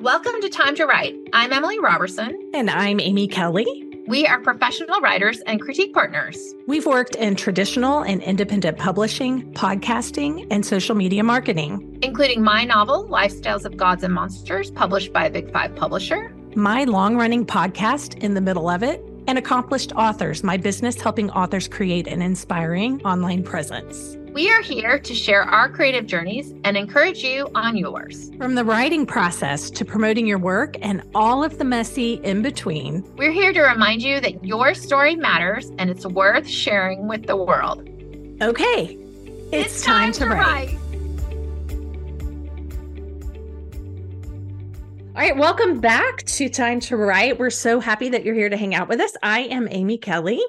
Welcome to Time to Write. I'm Emily Roberson. And I'm Amy Kelly. We are professional writers and critique partners. We've worked in traditional and independent publishing, podcasting, and social media marketing, including my novel, Lifestyles of Gods and Monsters, published by a Big Five publisher, my long running podcast, In the Middle of It, and Accomplished Authors, my business helping authors create an inspiring online presence. We are here to share our creative journeys and encourage you on yours. From the writing process to promoting your work and all of the messy in between, we're here to remind you that your story matters and it's worth sharing with the world. Okay, it's, it's time, time, to, to write. write. All right, welcome back to Time to Write. We're so happy that you're here to hang out with us. I am Amy Kelly.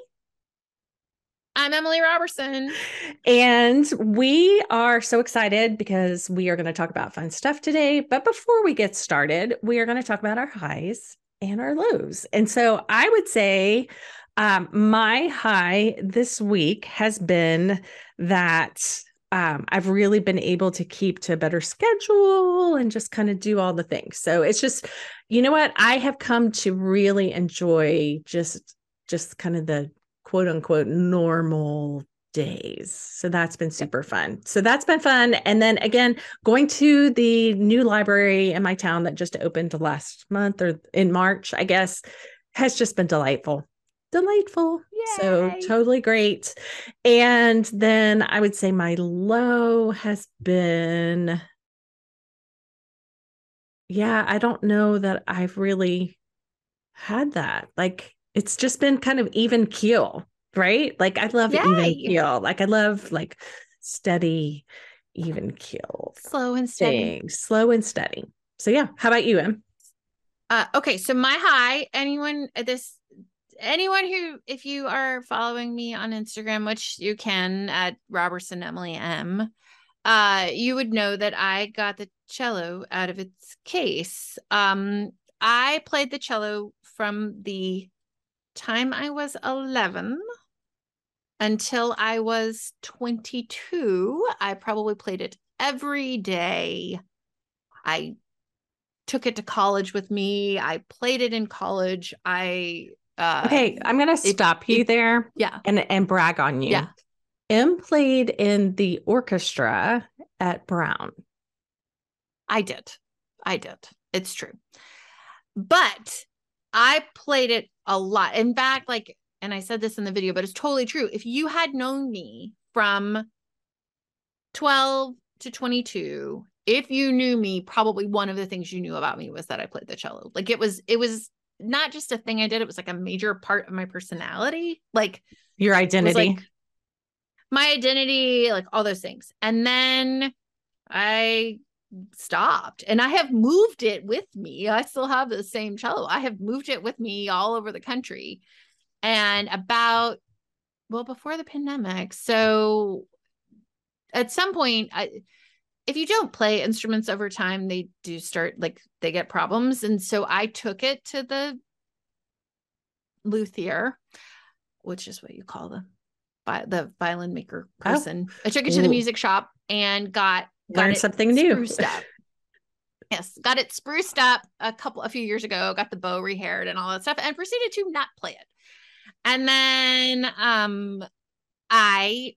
I'm Emily Roberson. And we are so excited because we are going to talk about fun stuff today. But before we get started, we are going to talk about our highs and our lows. And so I would say um, my high this week has been that um, I've really been able to keep to a better schedule and just kind of do all the things. So it's just, you know what? I have come to really enjoy just just kind of the quote unquote normal days. So that's been super fun. So that's been fun. And then again, going to the new library in my town that just opened last month or in March, I guess, has just been delightful. Delightful. Yay. So totally great. And then I would say my low has been yeah, I don't know that I've really had that. Like it's just been kind of even keel, right? Like I love Yay. even keel. Like I love like steady, even keel. Slow and steady. Things. Slow and steady. So yeah. How about you, Em? Uh, okay, so my high, anyone uh, this anyone who if you are following me on Instagram, which you can at Roberson Emily M, uh, you would know that I got the cello out of its case. Um, I played the cello from the time I was 11 until I was 22, I probably played it every day. I took it to college with me. I played it in college. I uh Okay, I'm going to stop it, you there. Yeah. And and brag on you. Yeah. M played in the orchestra at Brown. I did. I did. It's true. But I played it a lot. In fact, like, and I said this in the video, but it's totally true. If you had known me from 12 to 22, if you knew me, probably one of the things you knew about me was that I played the cello. Like it was, it was not just a thing I did, it was like a major part of my personality. Like your identity. Like my identity, like all those things. And then I stopped and I have moved it with me. I still have the same cello. I have moved it with me all over the country. And about, well, before the pandemic. So at some point, I, if you don't play instruments over time, they do start like they get problems. And so I took it to the luthier, which is what you call the the violin maker oh. person. Oh. I took it to the music shop and got learn something new. yes, got it spruced up a couple a few years ago. Got the bow rehaired and all that stuff, and proceeded to not play it. And then um, I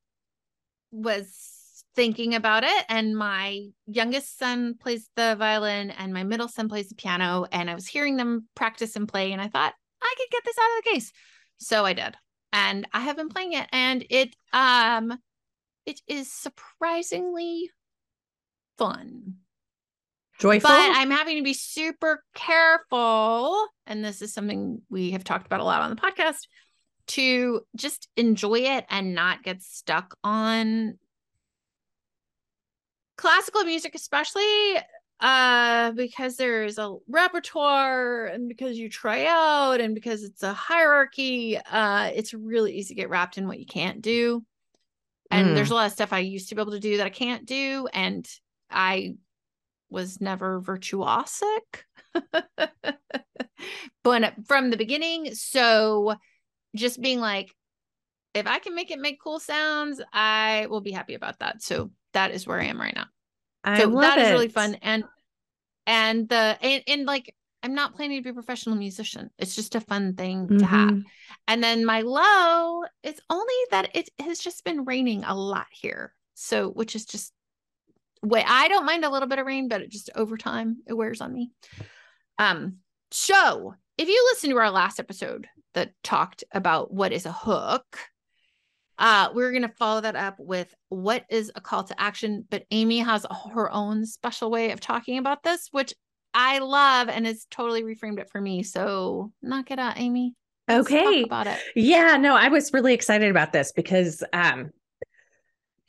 was thinking about it, and my youngest son plays the violin, and my middle son plays the piano, and I was hearing them practice and play, and I thought I could get this out of the case, so I did, and I have been playing it, and it um, it is surprisingly fun. Joyful. But I'm having to be super careful. And this is something we have talked about a lot on the podcast to just enjoy it and not get stuck on classical music, especially uh because there's a repertoire and because you try out and because it's a hierarchy uh it's really easy to get wrapped in what you can't do and mm. there's a lot of stuff i used to be able to do that i can't do and I was never virtuosic but from the beginning so just being like if i can make it make cool sounds i will be happy about that so that is where i am right now I so love that it. is really fun and and the and, and like I'm not planning to be a professional musician. It's just a fun thing mm-hmm. to have. Mm-hmm. And then my low is only that it has just been raining a lot here. So, which is just way I don't mind a little bit of rain, but it just over time it wears on me. Um, so if you listen to our last episode that talked about what is a hook, uh, we're going to follow that up with what is a call to action. But Amy has her own special way of talking about this, which I love and it's totally reframed it for me. So knock it out, Amy. Okay. about it. Yeah, no, I was really excited about this because um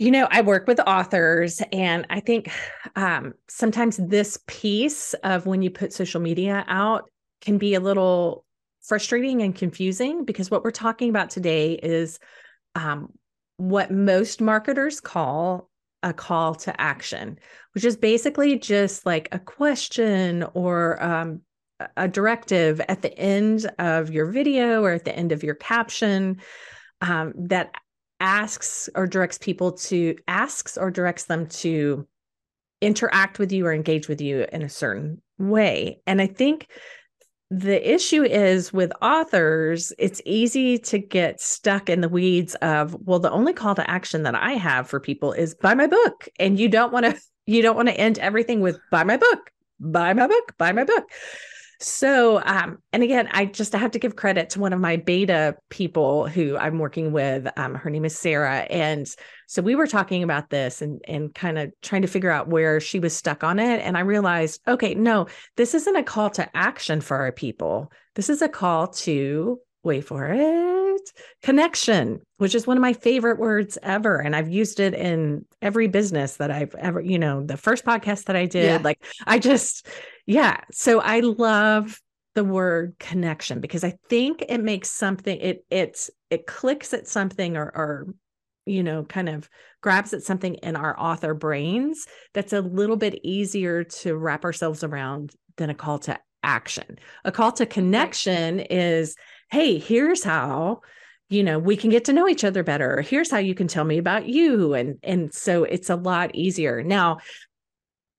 you know, I work with authors and I think um sometimes this piece of when you put social media out can be a little frustrating and confusing because what we're talking about today is um what most marketers call a call to action, which is basically just like a question or um, a directive at the end of your video or at the end of your caption um, that asks or directs people to asks or directs them to interact with you or engage with you in a certain way. And I think the issue is with authors, it's easy to get stuck in the weeds of, well, the only call to action that I have for people is buy my book. And you don't want to, you don't want to end everything with buy my book, buy my book, buy my book. So, um, and again, I just have to give credit to one of my beta people who I'm working with. Um, her name is Sarah. And so we were talking about this and, and kind of trying to figure out where she was stuck on it. And I realized, okay, no, this isn't a call to action for our people. This is a call to wait for it connection which is one of my favorite words ever and i've used it in every business that i've ever you know the first podcast that i did yeah. like i just yeah. So I love the word connection because I think it makes something it it's it clicks at something or or you know kind of grabs at something in our author brains that's a little bit easier to wrap ourselves around than a call to action. A call to connection is hey, here's how you know we can get to know each other better. Here's how you can tell me about you. And and so it's a lot easier. Now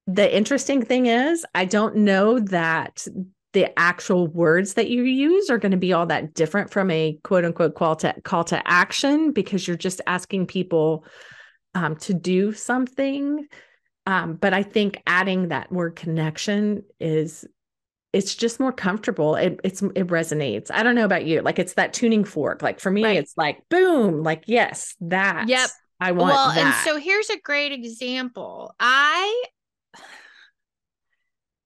the interesting thing is, I don't know that the actual words that you use are going to be all that different from a quote unquote call to call to action because you're just asking people um, to do something. Um, but I think adding that word connection is it's just more comfortable. It it's it resonates. I don't know about you. Like it's that tuning fork. Like for me, right. it's like boom, like yes, that. Yep. I want well, that. and so here's a great example. I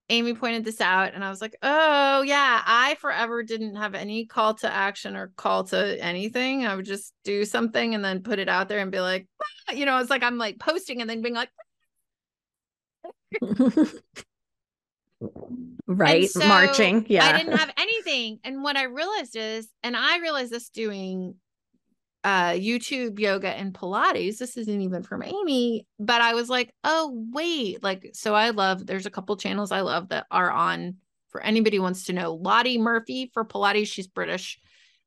Amy pointed this out, and I was like, oh, yeah, I forever didn't have any call to action or call to anything. I would just do something and then put it out there and be like, ah, you know, it's like I'm like posting and then being like, right, so marching. Yeah. I didn't have anything. And what I realized is, and I realized this doing uh YouTube yoga and Pilates. This isn't even from Amy, but I was like, oh wait, like so I love there's a couple channels I love that are on for anybody wants to know. Lottie Murphy for Pilates, she's British.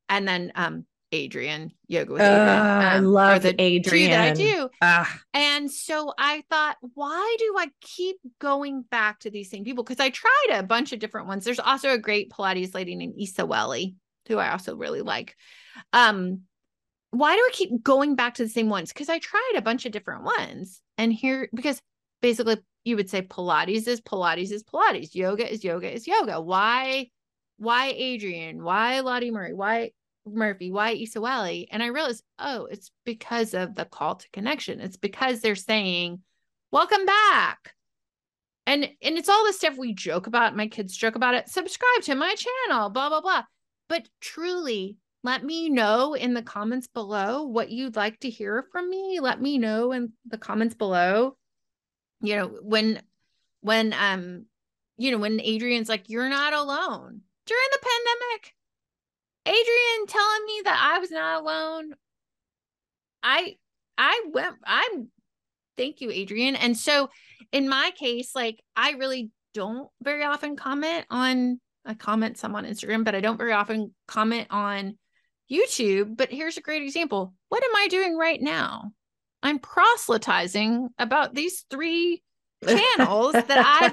And then um Adriene Yoga with. Uh, um, I love the Adriene. that I do. Uh. And so I thought, why do I keep going back to these same people? Because I tried a bunch of different ones. There's also a great Pilates lady named Isa Welly, who I also really like. Um, why do I keep going back to the same ones? Because I tried a bunch of different ones. And here, because basically you would say Pilates is Pilates is Pilates, yoga is yoga is yoga. Why, why Adriene? Why Lottie Murray? Why Murphy? Why Welly? And I realized, oh, it's because of the call to connection. It's because they're saying, welcome back. And and it's all the stuff we joke about. My kids joke about it. Subscribe to my channel, blah, blah, blah. But truly, let me know in the comments below what you'd like to hear from me. Let me know in the comments below. You know, when when um you know, when Adriene's like you're not alone. During the pandemic, Adriene telling me that I was not alone. I I went I'm thank you Adriene. And so in my case, like I really don't very often comment on I comment some on Instagram, but I don't very often comment on YouTube, but here's a great example. What am I doing right now? I'm proselytizing about these three channels that I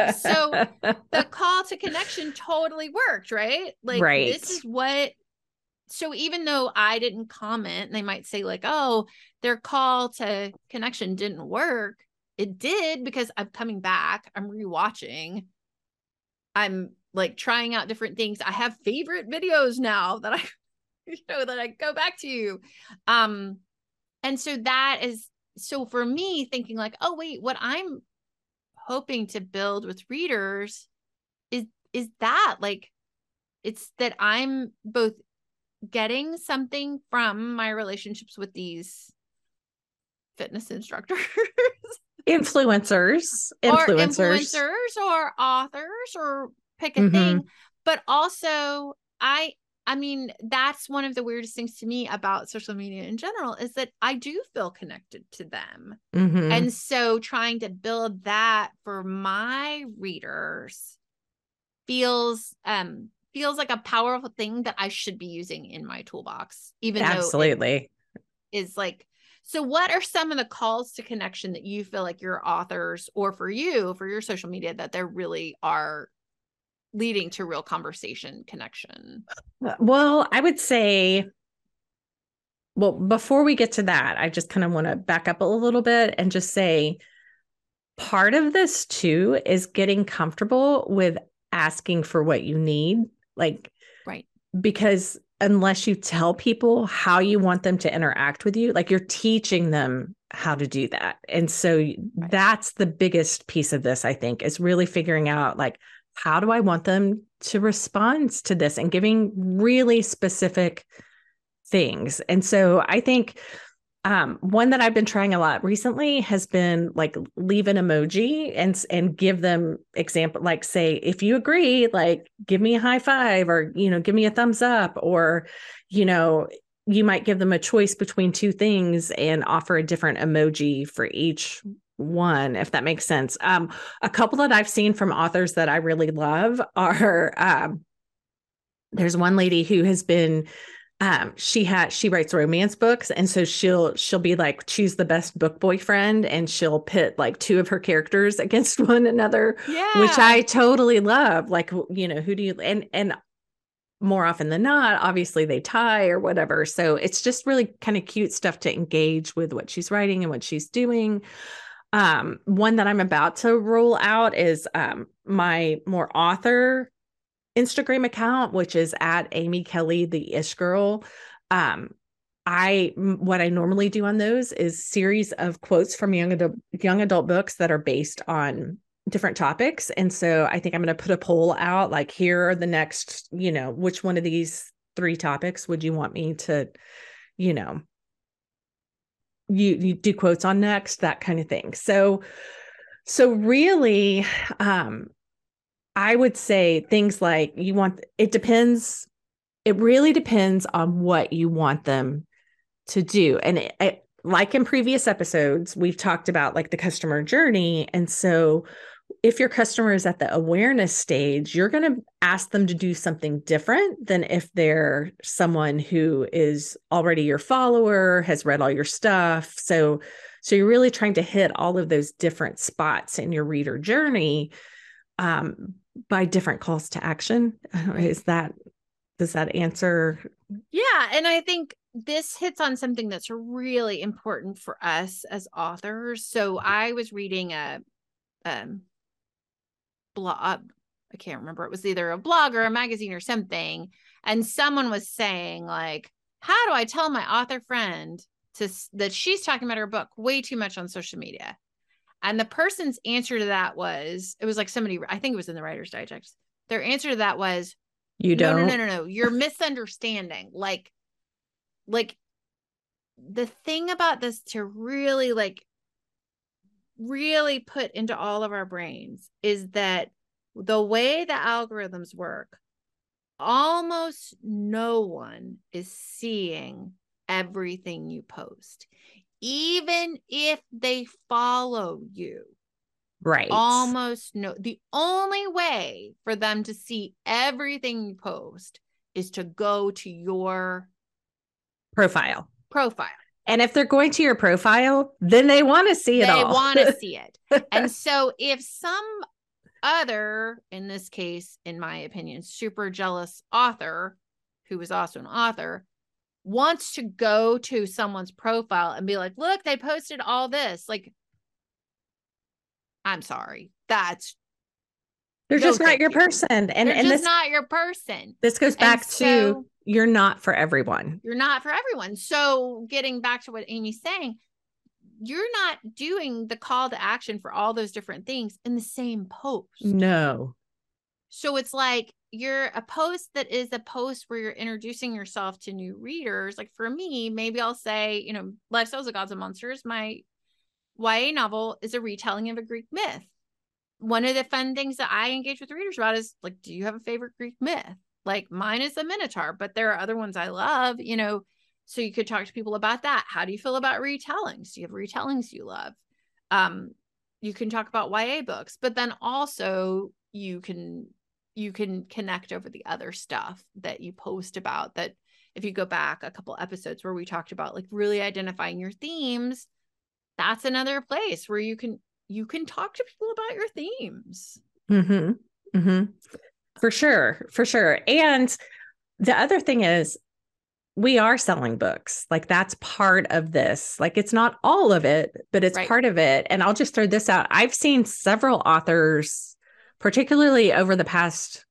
love. So the call to connection totally worked, right? Like Right. this is what so even though I didn't comment, they might say like, "Oh, their call to connection didn't work." It did because I'm coming back, I'm rewatching. I'm like trying out different things. I have favorite videos now that I you know that I go back to. Um and so that is so for me thinking like, "Oh, wait, what I'm hoping to build with readers is is that like it's that I'm both getting something from my relationships with these fitness instructors influencers, or influencers. influencers or authors or pick a Mhm. thing but also i i mean that's one of the weirdest things to me about social media in general is that i do feel connected to them Mhm. and so trying to build that for my readers feels um feels like a powerful thing that I should be using in my toolbox even though Absolutely. it is like so what are some of the calls to connection that you feel like your authors or for you for your social media that there really are leading to real conversation connection uh, Well, I would say, well, before we get to that, I just kind of want to back up a little bit and just say part of this too is getting comfortable with asking for what you need. Like, Right. Because unless you tell people how you want them to interact with you, like you're teaching them how to do that. And so that's the biggest piece of this, I think, is really figuring out like, how do I want them to respond to this and giving really specific things. And so I think um, one that I've been trying a lot recently has been like leave an emoji and and give them example like say if you agree like give me a high five or you know give me a thumbs up or you know you might give them a choice between two things and offer a different emoji for each one if that makes sense. Um a couple that i've seen from authors that i really love are um there's one lady who has been um she had she writes romance books and so she'll she'll be like choose the best book boyfriend and she'll pit like two of her characters against one another yeah. Which i totally love. Like you know who do you and and more often than not obviously they tie or whatever. So it's just really kind of cute stuff to engage with what she's writing and what she's doing um one that i'm about to roll out is um my more author Instagram account, which is at Amy Kelly, the Ish Girl. Um, I what I normally do on those is series of quotes from young adult young adult books that are based on different topics. And so I think I'm going to put a poll out like here are the next, you know, which one of these three topics would you want me to, you know, you you do quotes on next, that kind of thing. So so really um I would say things like you want it depends it really depends on what you want them to do and it, it, like in previous episodes we've talked about like the customer journey and so if your customer is at the awareness stage you're going to ask them to do something different than if they're someone who is already your follower has read all your stuff so so you're really trying to hit all of those different spots in your reader journey um, by different calls to action. Is that does that answer? Yeah, and I think this hits on something that's really important for us as authors. So I was reading a um blog I can't remember. It was either a blog or a magazine or something and someone was saying like how do I tell my author friend to that she's talking about her book way too much on social media? And the person's answer to that was it was like somebody I think it was in the writer's digest. Their answer to that was You don't. no, no, no, no. You're misunderstanding. Like, like the thing about this to really like really put into all of our brains is that the way the algorithms work, almost no one is seeing everything you post, even if they follow you Right. almost no the only way for them to see everything you post is to go to your Profile. profile And if they're going to your profile, then they want to see it they want to see it. And so if some other, in this case, in my opinion, super jealous author, who was also an author, wants to go to someone's profile and be like, look, they posted all this. Like, I'm sorry. That's they're No, just not your you. person. And they're and just this not your person. this goes back so- to you're not for everyone. You're not for everyone. So getting back to what Amy's saying, you're not doing the call to action for all those different things in the same post. No. So it's like you're a post that is a post where you're introducing yourself to new readers. Like for me, maybe I'll say, you know, Lifestyles of Gods and Monsters, my YA novel is a retelling of a Greek myth. One of the fun things that I engage with readers about is like, do you have a favorite Greek myth? Like mine is the Minotaur, but there are other ones I love, you know. So you could talk to people about that. How do you feel about retellings? Do you have retellings you love? Um, you can talk about YA books, but then also you can you can connect over the other stuff that you post about that if you go back a couple episodes where we talked about like really identifying your themes that's another place where you can you can talk to people about your themes Mm-hmm. Mm-hmm. For sure. For sure. And the other thing is we are selling books. Like that's part of this. Like it's not all of it, but it's Right. part of it. And I'll just throw this out. I've seen several authors, particularly over the past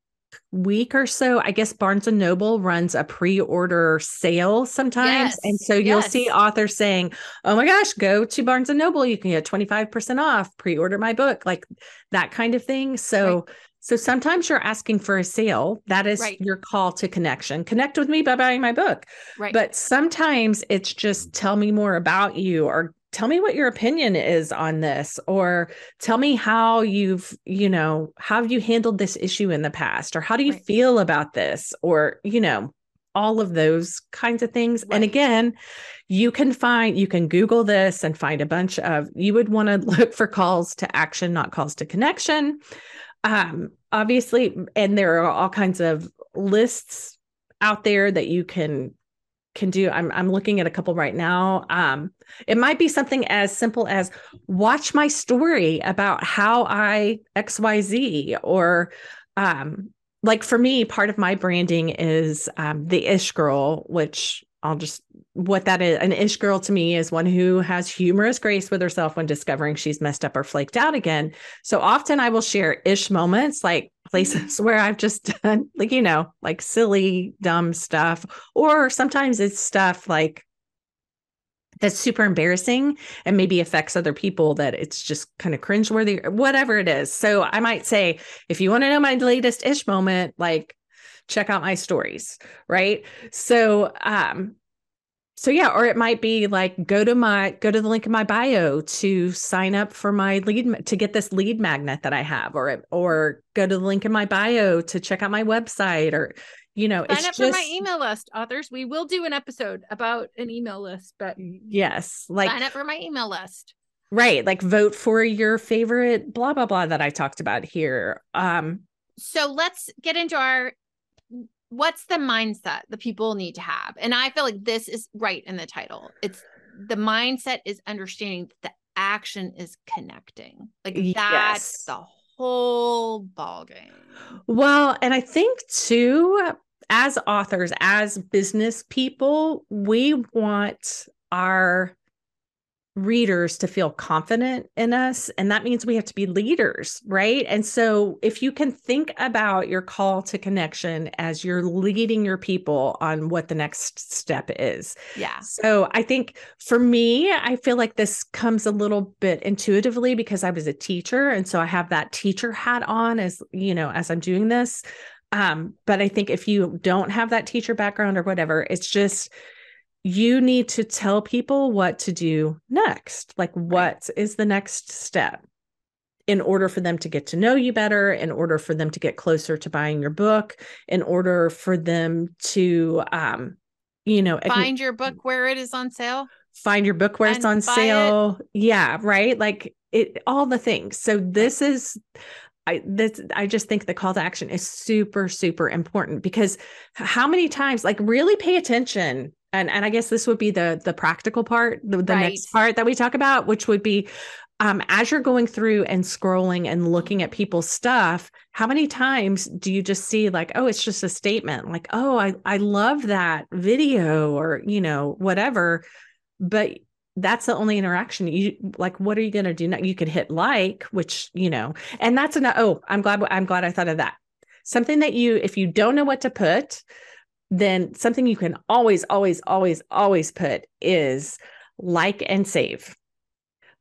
week or so. I guess Barnes and Noble runs a pre-order sale sometimes. Yes, And so you'll see authors saying, Oh my gosh, go to Barnes and Noble. You can get 25% off, pre-order my book, like that kind of thing. So so sometimes you're asking for a sale. That is Right. your call to connection. Connect with me by buying my book. right But sometimes it's just tell me more about you or tell me what your opinion is on this or tell me how you've, you know, how have you handled this issue in the past or how do you Right. feel about this or, you know, all of those kinds of things. And again, you can find you can google this and find a bunch of you would want to look for calls to action not calls to connection um obviously and there are all kinds of lists out there that you can can do. I'm i'm looking at a couple right now. Um it might be something as simple as watch my story about how i xyz or um like for me part of my branding is um the ish girl which i'll just what that is an ish girl to me is one who has humorous grace with herself when discovering she's messed up or flaked out again so often I will share ish moments, like places where I've just done, like, you know, like silly, dumb stuff. Or sometimes it's stuff like that's super embarrassing and maybe affects other people that it's just kind of cringeworthy, or whatever it is. So I might say, if you want to know my latest ish moment, like check out my stories. Right. So, um, so yeah, or it might be like go to my go to the link in my bio to sign up for my lead to get this lead magnet that I have, or or go to the link in my bio to check out my website, or you know, sign it's up just for my email list authors we will do an episode about an email list but yes, like sign up for my email list right, like vote for your favorite blah blah blah that I talked about here. Um, so let's get into our what's the mindset the people need to have? And i feel like this is right in the title. It's the mindset is understanding that the action is connecting. Like that's Yes. the whole ball game Well, and I think too, as authors, as business people, we want our readers to feel confident in us. And that means we have to be leaders, right? And so if you can think about your call to connection as you're leading your people on what the next step is, yeah so I think for me, I feel like this comes a little bit intuitively because I was a teacher. And so I have that teacher hat on as, you know, as I'm doing this. Um, but I think if you don't have that teacher background or whatever, it's just you need to tell people what to do next. Like, what is the next step? in order for them to get to know you better, in order for them to get closer to buying your book, in order for them to, um, you know, find your book where it is on sale find your book where it's on buy it. sale. Yeah, right. Like it, all the things. So this is, I this I just think the call to action is super super important because how many times, like, really pay attention and and I guess this would be the the practical part, the, the Right. next part that we talk about, which would be um, as you're going through and scrolling and looking at people's stuff, how many times do you just see like, oh, it's just a statement, like, oh, I I love that video or you know whatever, but that's the only interaction. You like what are you going to do now? You could hit like which you know and that's an oh i'm glad i'm glad i thought of that. Something that you if you don't know what to put then something you can always always always always put is like and save.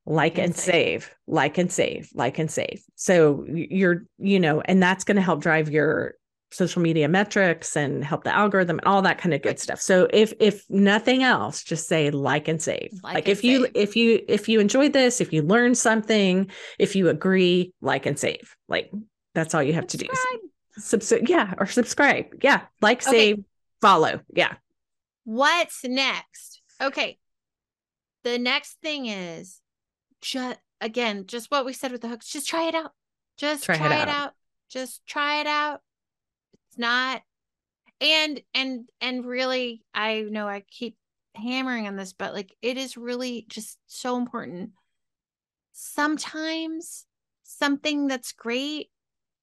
Like And and save. save like and save like and save. So you're you know and that's going to help drive your social media metrics and help the algorithm and all that kind of good Right. stuff so if if nothing else just say like and save Like like, and if you if you if you enjoyed this if you learned something if you agree like and save like that's all you have to do Subscribe. Yeah or subscribe yeah like Okay. save follow yeah What's next? Okay. The next thing is just again, just what we said with the hooks. Just try it out. Just Try try, it it, out. out. Just try it out. It's not and and and really I know I keep hammering on this, but like it is really just so important. Sometimes something that's great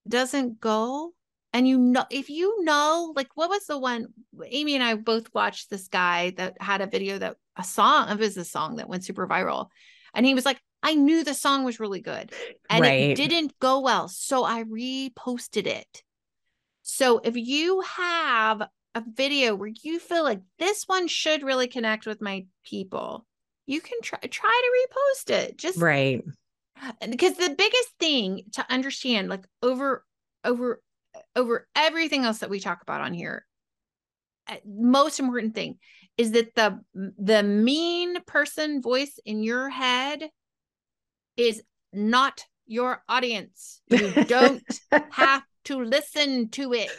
doesn't go and you know if you know like what was the one amy and i both watched this guy that had a video that a song it was a song that went super viral and he was like i knew the song was really good and it didn't go well so i reposted it so if you have a video where you feel like this one should really connect with my people you can try try to repost it. Just right. Because the biggest thing to understand like over over over everything else that we talk about on here uh, most important thing is that the the mean person voice in your head is not your audience. You don't have to listen to it.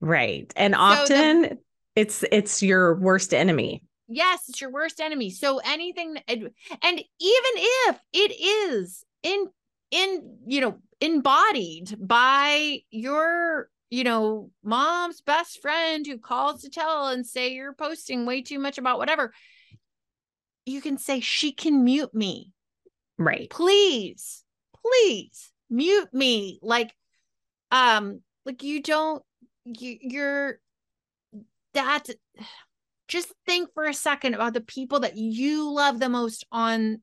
Right. And So the- often it's it's your worst enemy. Yes it's your worst enemy. So anything and and even if it is in in you know embodied by your you know mom's best friend who calls to tell and say you're posting way too much about whatever you can say she can mute me. Right. Please please mute me. Like um like you don't you, you're that just think for a second about the people that you love the most on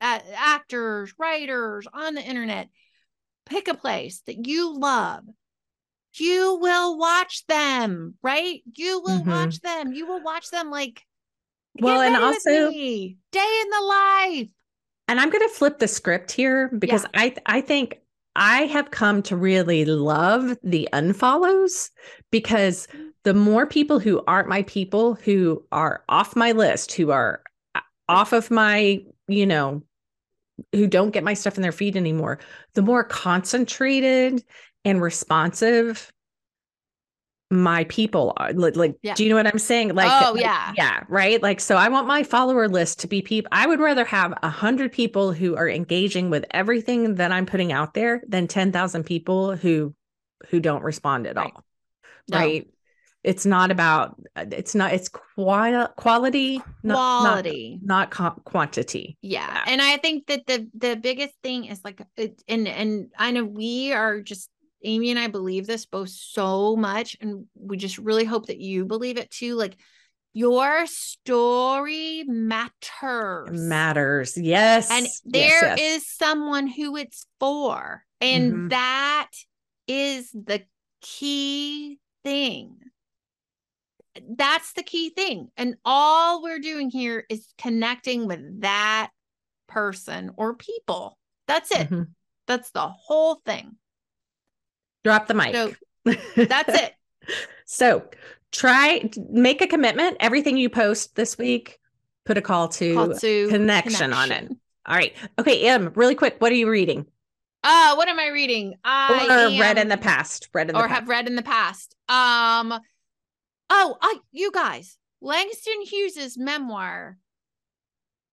uh, actors writers on the internet. Pick a place that you love. You will watch them right? You will Mhm. watch them. You will watch them like Well, and also- day in the life. And i'm going to flip the script here because i i think i have come to really love the unfollows because the more people who aren't my people who are off my list who are uh, off of my you know who don't get my stuff in their feed anymore the more concentrated and responsive my people are like, like Yeah. do you know what i'm saying like Oh, like, yeah. yeah right like so i want my follower list to be people i would rather have a hundred people who are engaging with everything that i'm putting out there than 10,000 people who who don't respond at Right. all No. right it's not about it's not it's quali- quality not- not- quality not, co- quantity yeah. Yeah. and i think that the the biggest thing is like it, and and i know we are just amy and i believe this both so much and we just really hope that you believe it too like your story matters. Matters. Yes and yes, there is yes. someone who it's for and Mhm. that is the key thing. That's the key thing and all we're doing here is connecting with that person or people. That's it. Mhm. that's the whole thing drop the mic so that's it so try make a commitment everything you post this week put a call to Call to connection on it. all right okay em really quick what are you reading uh what am i reading i or read in the past read in the or past have read in the past. Um oh, I you guys, Langston Hughes's memoir,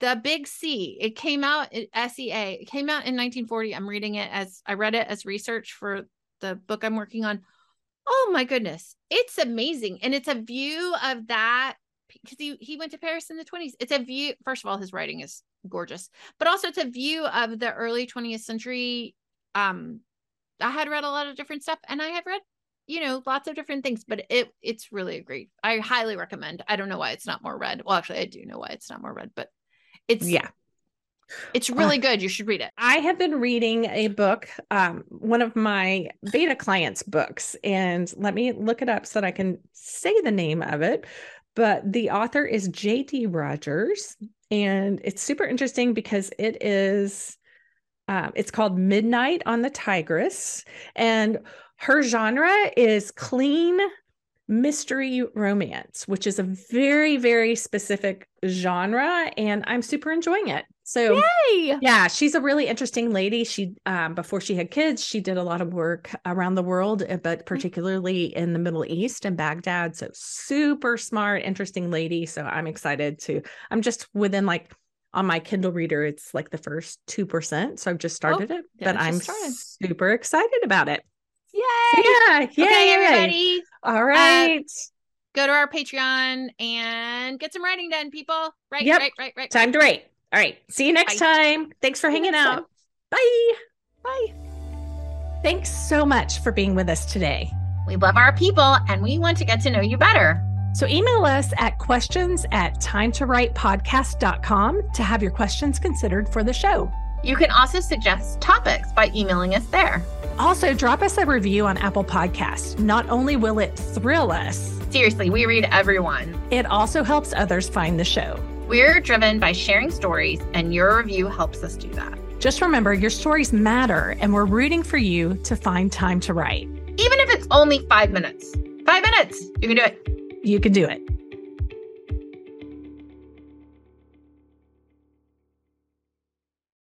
The Big Sea. It came out at SEA. It came out in 1940. I'm reading it as I read it as research for the book I'm working on. Oh my goodness. It's amazing and it's a view of that because he he went to Paris in the 20s. It's a view. First of all, his writing is gorgeous, but also it's a view of the early 20th century. Um, I had read a lot of different stuff, and I have read you know lots of different things but it it's really a great i highly recommend i don't know why it's not more read well actually i do know why it's not more read but it's Yeah. It's really good you should read it I have been reading a book, um, one of my beta clients' books, and let me look it up so that I can say the name of it. But the author is J.D. Rogers, and it's super interesting because it is, um, it's called Midnight on the Tigris, and her genre is clean mystery romance, which is a very, very specific genre, and I'm super enjoying it. So, hey yeah, she's a really interesting lady. She um before she had kids, she did a lot of work around the world, uh, but particularly in the Middle East and Baghdad. So super smart, interesting lady. So I'm excited to I'm just within like on my Kindle reader, it's like the first 2%. So I've just started it, yeah, but I'm started. super excited about it. Yay Yeah, yeah. okay everybody All uh, right. go to our patreon and get some writing done people right Yep. right right right Time to write. All right. See you next Bye. time. Thanks for See hanging out. time. Bye. bye Thanks so much for being with us today. we love our people and we want to get to know you better So email us at questions at timetowritepodcast.com to have your questions considered for the show. You can also suggest topics by emailing us there Also, drop us a review on Apple Podcasts. Not only will it thrill us, seriously we read everyone it also helps others find the show. We're driven by sharing stories, and your review helps us do that. Just remember, your stories matter, and we're rooting for you to find time to write. Even if it's only five minutes, five minutes, you can do it. You can do it.